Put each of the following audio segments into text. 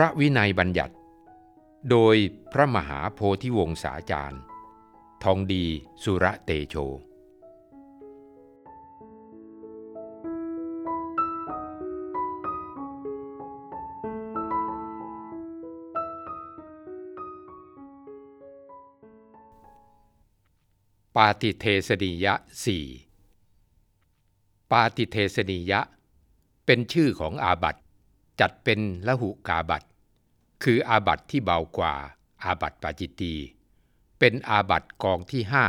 ระวินัยบัญญัติ โดยพระมหาโพธิวงศาจารย์ ทองดีสุระเตโชปาติเทสนิยะสี่ปาติเทสนิยะ เป็นชื่อของอาบัตจัดเป็นละหุกาบัต คืออาบัตที่เบากว่า อาบัตปาจิตตี เป็นอาบัตกองที่ห้า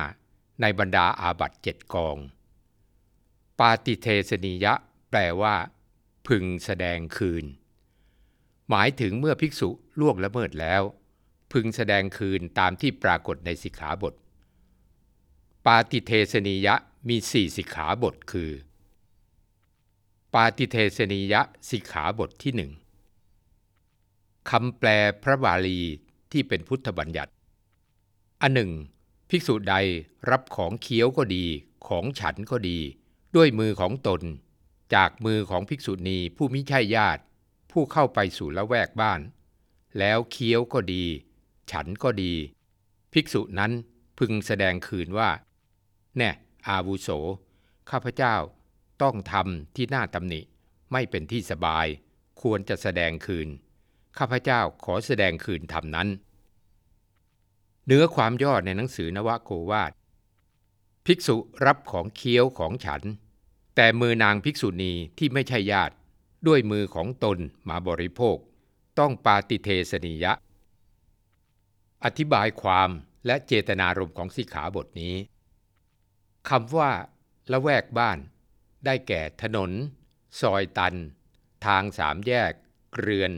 ในบรรดาอาบัตเจ็ดกอง ปาติเทสนิยะ แปลว่า พึงแสดงคืน หมายถึงเมื่อภิกษุล่วงละเมิดแล้ว พึงแสดงคืนตามที่ปรากฏในสิกขาบท ปาติเทสนิยะมีสี่สิกขาบทคือ ปาติเทสนิยะสิกขาบทที่หนึ่ง คำแปลพระบาลีที่เป็นพุทธบัญญัติ อันหนึ่ง ภิกษุใดรับของเคี้ยวก็ดี ของฉันก็ดี ด้วยมือของตน จากมือของภิกษุณีผู้มิใช่ญาติ ผู้เข้าไปสู่ละแวกบ้าน แล้วเคี้ยวก็ดี ฉันก็ดี ภิกษุนั้นพึงแสดงคืนว่า แน่ อาวุโส ข้าพเจ้าต้องทำที่หน้าตำหนิ ไม่เป็นที่สบาย ควรจะแสดงคืน ข้าพเจ้าขอแสดงคืนธรรมนั้น เนื้อความย่อในหนังสือนวโกวาท ภิกษุรับของเคี้ยวของฉัน แต่มือนางภิกษุณีที่ไม่ใช่ญาติ ด้วยมือของตนมาบริโภค ต้องปาติเทสนิยะ อธิบายความและเจตนารมณ์ของสิกขาบทนี้คำว่าละแวกบ้าน ได้แก่ถนน ซอยตัน ทางสามแยก เรือน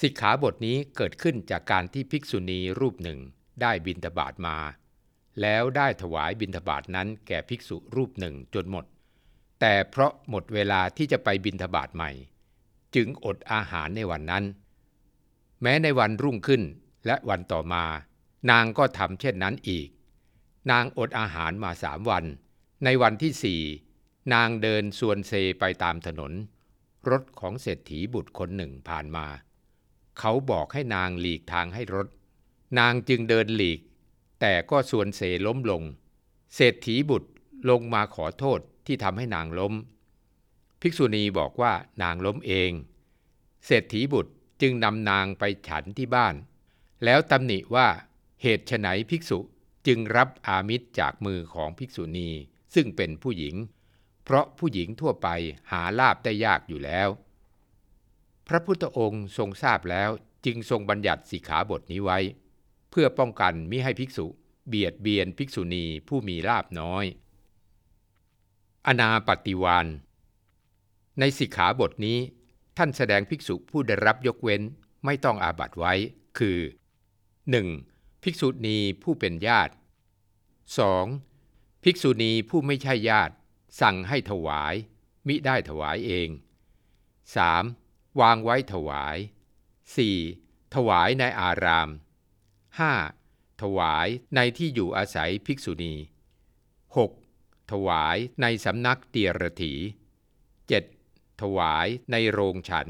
สิกขาบทนี้เกิดขึ้นจากการที่ภิกษุณีรูปหนึ่งได้บินทบาทมา แล้วได้ถวายบินทบาทนั้นแก่ภิกษุรูปหนึ่งจนหมด แต่เพราะหมดเวลาที่จะไปบินทบาทใหม่ จึงอดอาหารในวันนั้น แม้ในวันรุ่งขึ้นและวันต่อมา นางก็ทำเช่นนั้นอีก นางอดอาหารมาสามวัน ในวันที่สี่นางเดินส่วนเซไปตามถนน รถของเศรษฐีบุตรคนหนึ่งผ่านมา เขาบอกให้นางหลีกทางให้รถ นางจึงเดินหลีก แต่ก็ส่วนเซล้มลง เศรษฐีบุตรลงมาขอโทษที่ทำให้นางล้ม ภิกษุณีบอกว่านางล้มเอง เศรษฐีบุตรจึงนำนางไปฉันที่บ้าน แล้วตำหนิว่าเหตุไฉนภิกษุจึงรับอามิตรจากมือของภิกษุณีซึ่งเป็นผู้หญิง เพราะผู้หญิงทั่วไปหาลาบได้ยากอยู่แล้ว พระพุทธองค์ทรงทราบแล้วจึงทรงบัญญัติสิกขาบทนี้ไว้ เพื่อป้องกันมิให้ภิกษุ เบียดเบียนภิกษุณีผู้มีลาบน้อย อนาปฏิวานในสิกขาบทนี้ ท่านแสดงภิกษุผู้ได้รับยกเว้นไม่ต้องอาบัตไว้ คือ 1. ภิกษุณีผู้เป็นญาติ 2. ภิกษุณีผู้ไม่ใช่ญาติ สั่งให้ถวาย มิได้ถวายเอง 3. วางไว้ถวาย 4. ถวายในอาราม 5. ถวายในที่อยู่อาศัยภิกษุณี 6. ถวายในสำนักเตียรถี 7. ถวายในโรงฉัน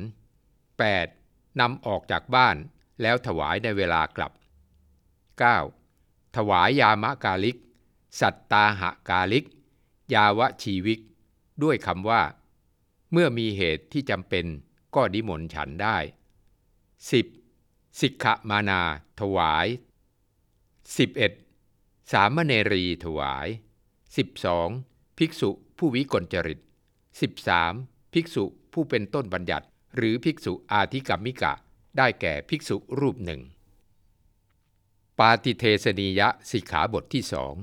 8. นำออกจากบ้านแล้วถวายในเวลากลับ 9. ถวายยามะกาลิก สัตตาหะกาลิก ยาวะชีวิก ด้วยคำว่า เมื่อมีเหตุที่จำเป็น ก็ดิมนฉันได้ 10. สิกขมานาถวาย 11. สามเณรีถวาย 12. ภิกษุผู้วิกลจริต 13. ภิกษุผู้เป็นต้นบัญญัติ หรือภิกษุอาธิกรรมิกะ ได้แก่ภิกษุรูปหนึ่ง ปาติเทสนิยะสิกขาบทที่สอง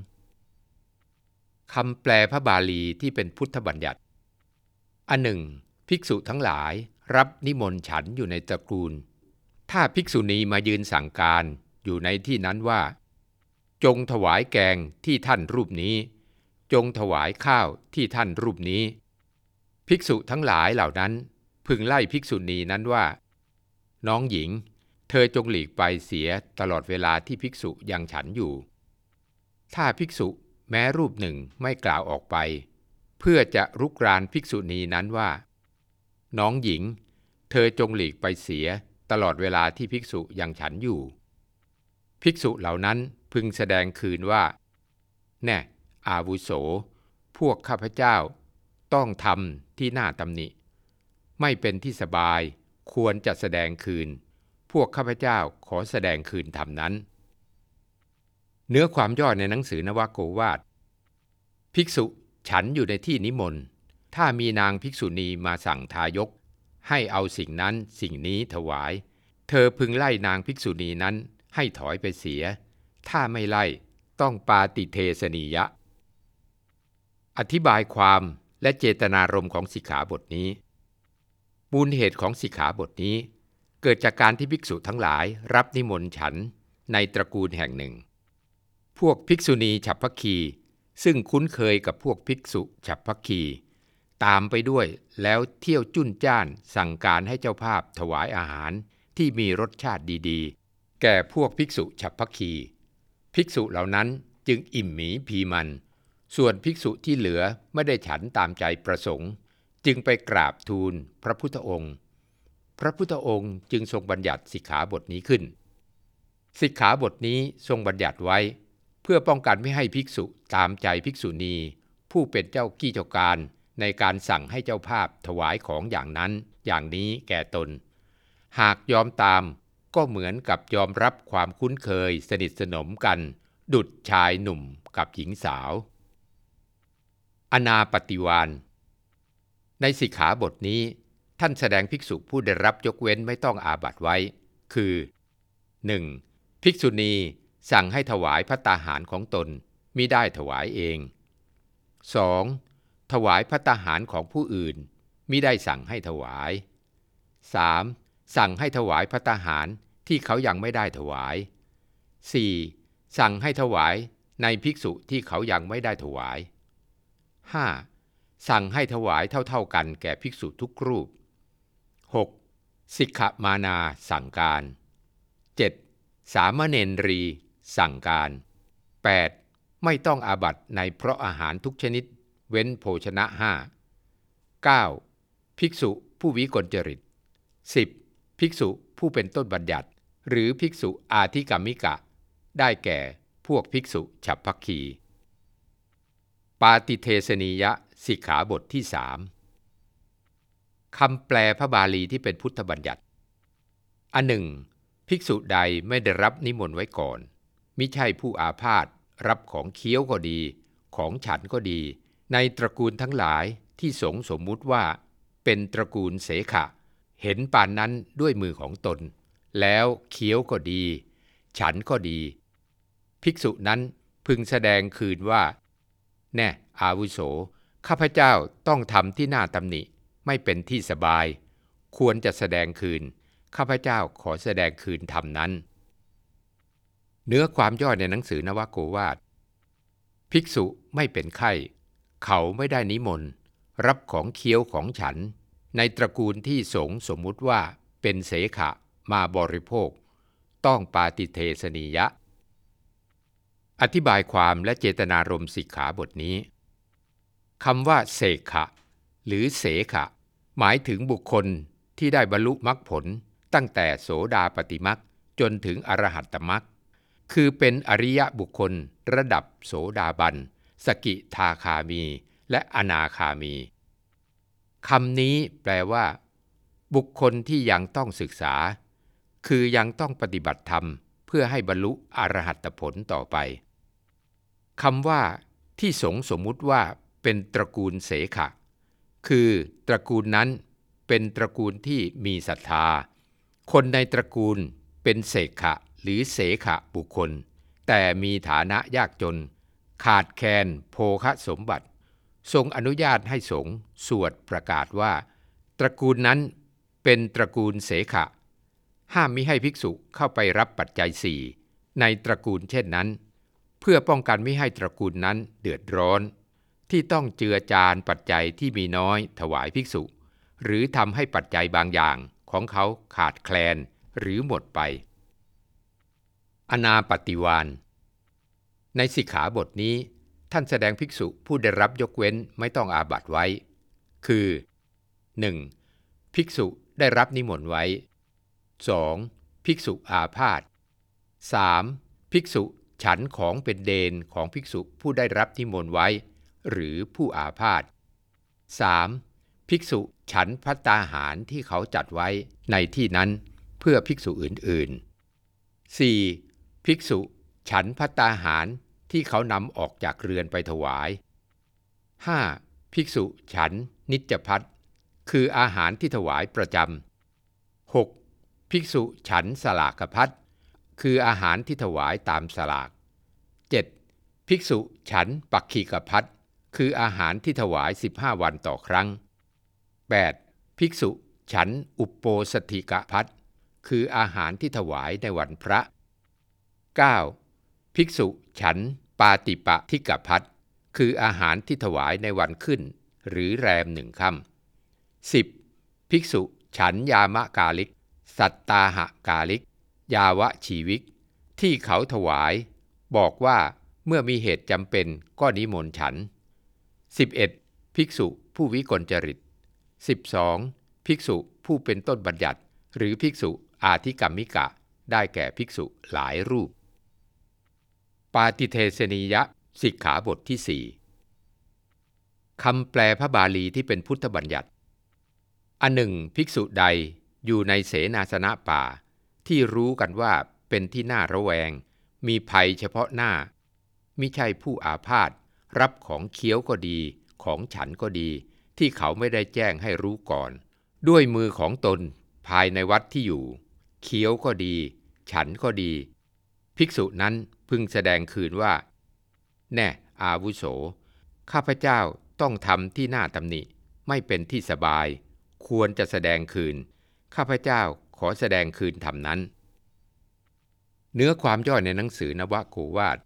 คำแปลพระบาลีที่เป็นพุทธบัญญัติ อันหนึ่ง ภิกษุทั้งหลาย รับนิมนต์ฉันอยู่ในตระกูล ถ้าภิกษุณีมายืนสั่งการอยู่ในที่นั้นว่า จงถวายแกงที่ท่านรูปนี้ จงถวายข้าวที่ท่านรูปนี้ ภิกษุทั้งหลายเหล่านั้น พึงไล่ภิกษุณีนั้นว่า น้องหญิง เธอจงหลีกไปเสียตลอดเวลาที่ภิกษุยังฉันอยู่ ถ้าภิกษุแม้รูปหนึ่งไม่กล่าวออกไป เพื่อจะรุกรานภิกษุณีนั้นว่า น้องหญิง เธอจงหลีกไปเสียตลอดเวลาที่ภิกษุยังฉันอยู่ ภิกษุเหล่านั้นพึงแสดงคืนว่า แน่ อาวุโส พวกข้าพเจ้า ต้องทำที่หน่าตำหนิ ไม่เป็นที่สบาย ควรจะแสดงคืน พวกข้าพเจ้าขอแสดงคืนธรรมนั้น เนื้อความย่อในหนังสือนวโกวาท ภิกษุฉันอยู่ในที่นิมนต์ ถ้ามีนางภิกษุณีมาสั่งทายก ให้เอาสิ่งนั้นสิ่งนี้ถวาย เธอพึงไล่นางภิกษุณีนั้นให้ถอยไปเสีย ถ้าไม่ไล่ต้องปาติเทสนียะ อธิบายความและเจตนารมณ์ของสิกขาบทนี้ มูลเหตุของสิกขาบทนี้ เกิดจากการที่ภิกษุทั้งหลายรับนิมนต์ฉันในตระกูลแห่งหนึ่ง พวกภิกษุณีฉับพักคี ซึ่งคุ้นเคยกับพวกภิกษุฉับพักคี ตามไปด้วยแล้วเที่ยวจุนจ้านสั่งการให้เจ้าภาพถวายอาหารที่มีรสชาติดีๆ แก่พวกภิกษุฉับพักคี ภิกษุเหล่านั้นจึงอิ่มหมีพีมัน ส่วนภิกษุที่เหลือไม่ได้ฉันตามใจประสงค์ จึงไปกราบทูลพระพุทธองค์ พระพุทธองค์จึงทรงบัญญัติสิกขาบทนี้ขึ้น สิกขาบทนี้ทรงบัญญัติไว้ เพื่อป้องกันไม่ให้ภิกษุตามใจภิกษุณี ผู้เป็นเจ้ากี้เจ้าการ ในการสั่งให้เจ้าภาพถวายของอย่างนั้น อย่างนี้แก่ตน หากยอมตามก็เหมือนกับยอมรับความคุ้นเคยสนิทสนมกัน ดุดชายหนุ่มกับหญิงสาว อนาปฏิวานในสิกขาบทนี้ ท่านแสดงภิกษุผู้ได้รับยกเว้นไม่ต้องอาบัตไว้ คือ 1. ภิกษุณีสั่งให้ถวายพระตาหารของตนมิได้ถวายเอง 2. ถวายพระตาหารของผู้อื่นมิได้สั่งให้ถวาย 3. สั่งให้ถวายพระตาหารที่เขายังไม่ได้ถวาย 4. สั่งให้ถวายในภิกษุที่เขายังไม่ได้ถวาย 5. สั่งให้ถวายเท่าๆกันแก่ภิกษุทุกรูป 6. สิกขมานาสั่งการ 7. สามเณรีสั่งการ 8. ไม่ต้องอาบัตในเพราะอาหารทุกชนิด เว้นโภชนะห้า 9. ภิกษุผู้วิกลจริต 10. ภิกษุผู้เป็นต้นบัญญัติ หรือภิกษุอาธิกรรมิกะ ได้แก่พวกภิกษุฉับพักคี ปาติเทสนียะสิกขาบทที่สามคำแปลพระบาลีที่เป็นพุทธบัญญัติ อันหนึ่ง ภิกษุใดไม่ได้รับนิมนต์ไว้ก่อน มิใช่ผู้อาพาธรับของเคี้ยวก็ดี ของฉันก็ดี ในตระกูลทั้งหลายที่สงสมมุติว่า เป็นตระกูลเสขะ เห็นป่านนั้นด้วยมือของตน แล้วเคี้ยวก็ดี ฉันก็ดี ภิกษุนั้นพึงแสดงคืนว่า แน่อาวุโส ข้าพเจ้าต้องทำที่หน่าตำหนิไม่เป็นที่สบาย ควรจะแสดงคืน ข้าพเจ้าขอแสดงคืนธรรมนั้น เนื้อความย่อในหนังสือนวโกวาทภิกษุไม่เป็นไข้ เขาไม่ได้นิมนต์รับของเคี้ยวของฉัน ในตระกูลที่สงสมมุติว่าเป็นเสขะมาบริโภค ต้องปาติเทสนียะ อธิบายความและเจตนารมณ์สิกขาบทนี้คำว่าเสขะ หรือเสขะ หมายถึงบุคคลที่ได้บรรลุมรรคผลตั้งแต่โสดาปติมรรคจนถึงอรหัตตมรรคคือเป็นอริยบุคคลระดับโสดาบัน สกิทาคามี และอนาคามีคำนี้แปลว่า บุคคลที่ยังต้องศึกษา คือยังต้องปฏิบัติธรรม เพื่อให้บรรลุอรหัตผลต่อไปคำว่า ที่สงสมมุติว่า เป็นตระกูลเสขะ คือตระกูลนั้นเป็นตระกูลที่มีศรัทธา คนในตระกูลเป็นเสขะ หรือเสขะบุคคล แต่มีฐานะยากจน ขาดแคลนโภคสมบัติ ทรงอนุญาตให้สงฆ์สวดประกาศว่า ตระกูลนั้นเป็นตระกูลเสขะ ห้ามมิให้ภิกษุเข้าไปรับปัจจัยสี่ในตระกูลเช่นนั้น เพื่อป้องกันไม่ให้ตระกูลนั้นเดือดร้อน ที่ต้องเจือจานปัจจัยที่มีน้อยถวายภิกษุ หรือทำให้ปัจจัยบางอย่างของเขาขาดแคลนหรือหมดไป อนาปฏิวาน ในสิกขาบทนี้ ท่านแสดงภิกษุผู้ได้รับยกเว้นไม่ต้องอาบัตไว้ คือ 1. ภิกษุได้รับนิมนต์ไว้ 2. ภิกษุอาพาธ 3. ภิกษุฉันของเป็นเดนของภิกษุผู้ได้รับนิมนต์ไว้ หรือผู้อาพาธ 3. ภิกษุฉันพัตตาหารที่เขาจัดไว้ในที่นั้นเพื่อภิกษุอื่นๆ 4. ภิกษุฉันพัตตาหาร ที่เขานำออกจากเรือนไปถวาย 5. ภิกษุฉัน นิจพัตคืออาหารที่ถวายประจำ 6. ภิกษุฉันสลากพัตคืออาหารที่ถวายตามสลาก 7. ภิกษุฉันปักขีกพัตคืออาหารที่ถวาย 15 วันต่อครั้ง 8. ภิกษุฉันอุปโปสถิกพัตคืออาหารที่ถวายในวันพระ 9. ภิกษุฉันปาติปะทิกพัตคืออาหารที่ถวายในวันขึ้น หรือแรมหนึ่งค่ำ 10. ภิกษุฉันยามะกาลิก สัตตาหะกาลิก ยาวะชีวิก ที่เขาถวาย บอกว่าเมื่อมีเหตุจำเป็นก็นิมนต์ฉัน 11. ภิกษุผู้วิกลจริต 12. ภิกษุผู้เป็นต้นบัญญัติ หรือภิกษุอาธิกรรมิกะ ได้แก่ภิกษุหลายรูปาติเทสนิยะสิกขาบทที่สี่คำแปลพระบาลีที่เป็นพุทธบัญญัติ อันหนึ่ง ภิกษุใดอยู่ในเสนาสนะป่า ที่รู้กันว่าเป็นที่น่าระแวง มีภัยเฉพาะหน้า มิใช่ผู้อาพาธรับของเคี้ยวก็ดี ของฉันก็ดี ที่เขาไม่ได้แจ้งให้รู้ก่อน ด้วยมือของตนภายในวัดที่อยู่ เคี้ยวก็ดี ฉันก็ดี ภิกษุนั้นพึงแสดงคืนว่า แน่อาวุโส ข้าพเจ้าต้องทำที่หน้าตำหนิ ไม่เป็นที่สบาย ควรจะแสดงคืน ข้าพเจ้าขอแสดงคืนทำนั้น เนื้อความย่อยในหนังสือนวโกวาท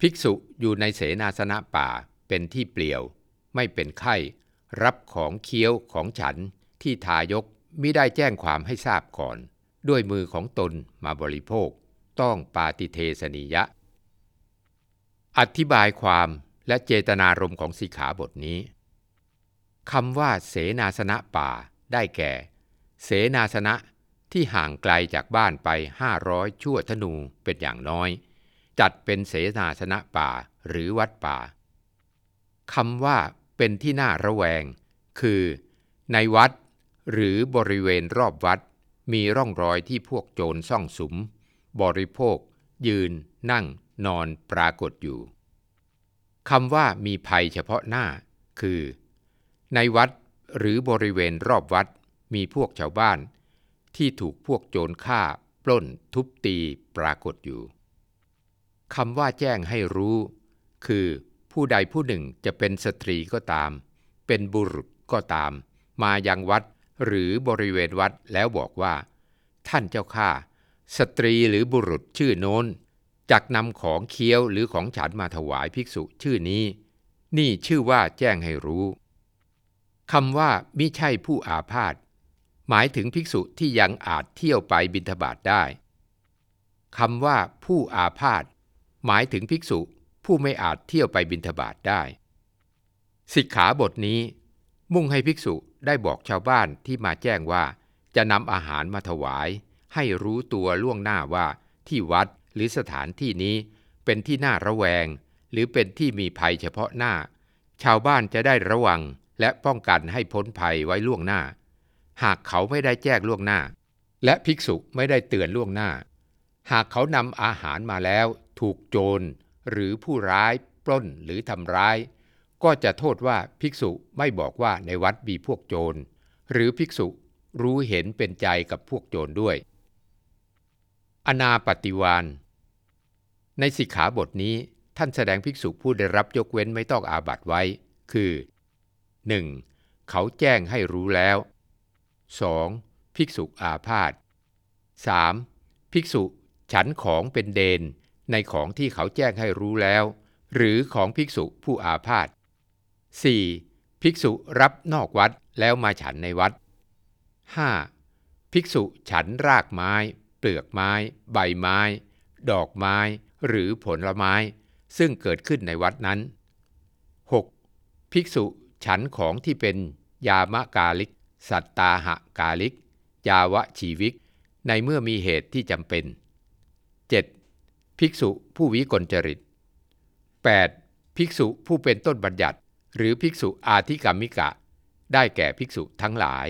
ภิกษุอยู่ในเสนาสนะป่าเป็นที่เปลี่ยว ไม่เป็นไข้ รับของเคี้ยวของฉันที่ทายกมิได้แจ้งความให้ทราบก่อน ด้วยมือของตนมาบริโภค ต้องปาติเทสนิยะ อธิบายความและเจตนารมณ์ของสิกขาบทนี้คำว่าเสนาสนะป่าได้แก่ เสนาสนะที่ห่างไกลจากบ้านไปห้าร้อยชั่วธนูเป็นอย่างน้อย จัดเป็นเสนาสนะป่าหรือวัดป่าคำว่าเป็นที่น่าระแวง คือ ในวัดหรือบริเวณรอบวัดมีร่องรอยที่พวกโจรซ่องสุม บริโภค ยืน นั่ง นอนปรากฏอยู่คำว่ามีภัยเฉพาะหน้า คือ ในวัดหรือบริเวณรอบวัดมีพวกชาวบ้าน ที่ถูกพวกโจรฆ่า ปล้น ทุบตีปรากฏอยู่คำว่าแจ้งให้รู้ คือผู้ใดผู้หนึ่งจะเป็นสตรีก็ตาม เป็นบุรุษก็ตาม มายังวัดหรือบริเวณวัดแล้วบอกว่า ท่านเจ้าข้า สตรีหรือบุรุษชื่อโน้นจักนำของเคี้ยวหรือของฉันมาถวายภิกษุชื่อนี้ นี่ชื่อว่าแจ้งให้รู้คำว่ามิใช่ผู้อาพาธหมายถึงภิกษุที่ยังอาจเที่ยวไปบิณฑบาตได้คำว่าผู้อาพาธหมายถึงภิกษุผู้ไม่อาจเที่ยวไปบิณฑบาตได้ สิกขาบทนี้ มุ่งให้ภิกษุได้บอกชาวบ้านที่มาแจ้งว่าจะนำอาหารมาถวาย ให้รู้ตัวล่วงหน้าว่าที่วัดหรือสถานที่นี้เป็นที่น่าระแวง หรือเป็นที่มีภัยเฉพาะหน้า ชาวบ้านจะได้ระวังและป้องกันให้พ้นภัยไว้ล่วงหน้า หากเขาไม่ได้แจ้งล่วงหน้า และภิกษุไม่ได้เตือนล่วงหน้า หากเขานำอาหารมาแล้ว ถูกโจร หรือผู้ร้ายปล้นหรือทำร้าย ก็จะโทษว่าภิกษุไม่บอกว่าในวัดมีพวกโจร หรือภิกษุรู้เห็นเป็นใจกับพวกโจรด้วย อนาปฏิวานในสิกขาบทนี้ท่านแสดงภิกษุผู้ได้รับยกเว้นไม่ต้องอาบัตไว้ คือ 1. เขาแจ้งให้รู้แล้ว 2. ภิกษุอาพาธ 3. ภิกษุฉันของเป็นเดน ในของที่เขาแจ้งให้รู้แล้ว หรือของภิกษุผู้อาพาธ 4. ภิกษุรับนอกวัดแล้วมาฉันในวัด 5. ภิกษุฉันรากไม้ เปลือกไม้ ใบไม้ ดอกไม้ หรือผลไม้ ซึ่งเกิดขึ้นในวัดนั้น 6. ภิกษุฉันของที่เป็นยามะกาลิก สัตตาหะกาลิก ยาวะชีวิก ในเมื่อมีเหตุที่จำเป็น 7. ภิกษุผู้วิกลจริต 8. ภิกษุผู้เป็นต้นบัญญัติ หรือภิกษุอาธิกรรมิกะ ได้แก่ภิกษุทั้งหลาย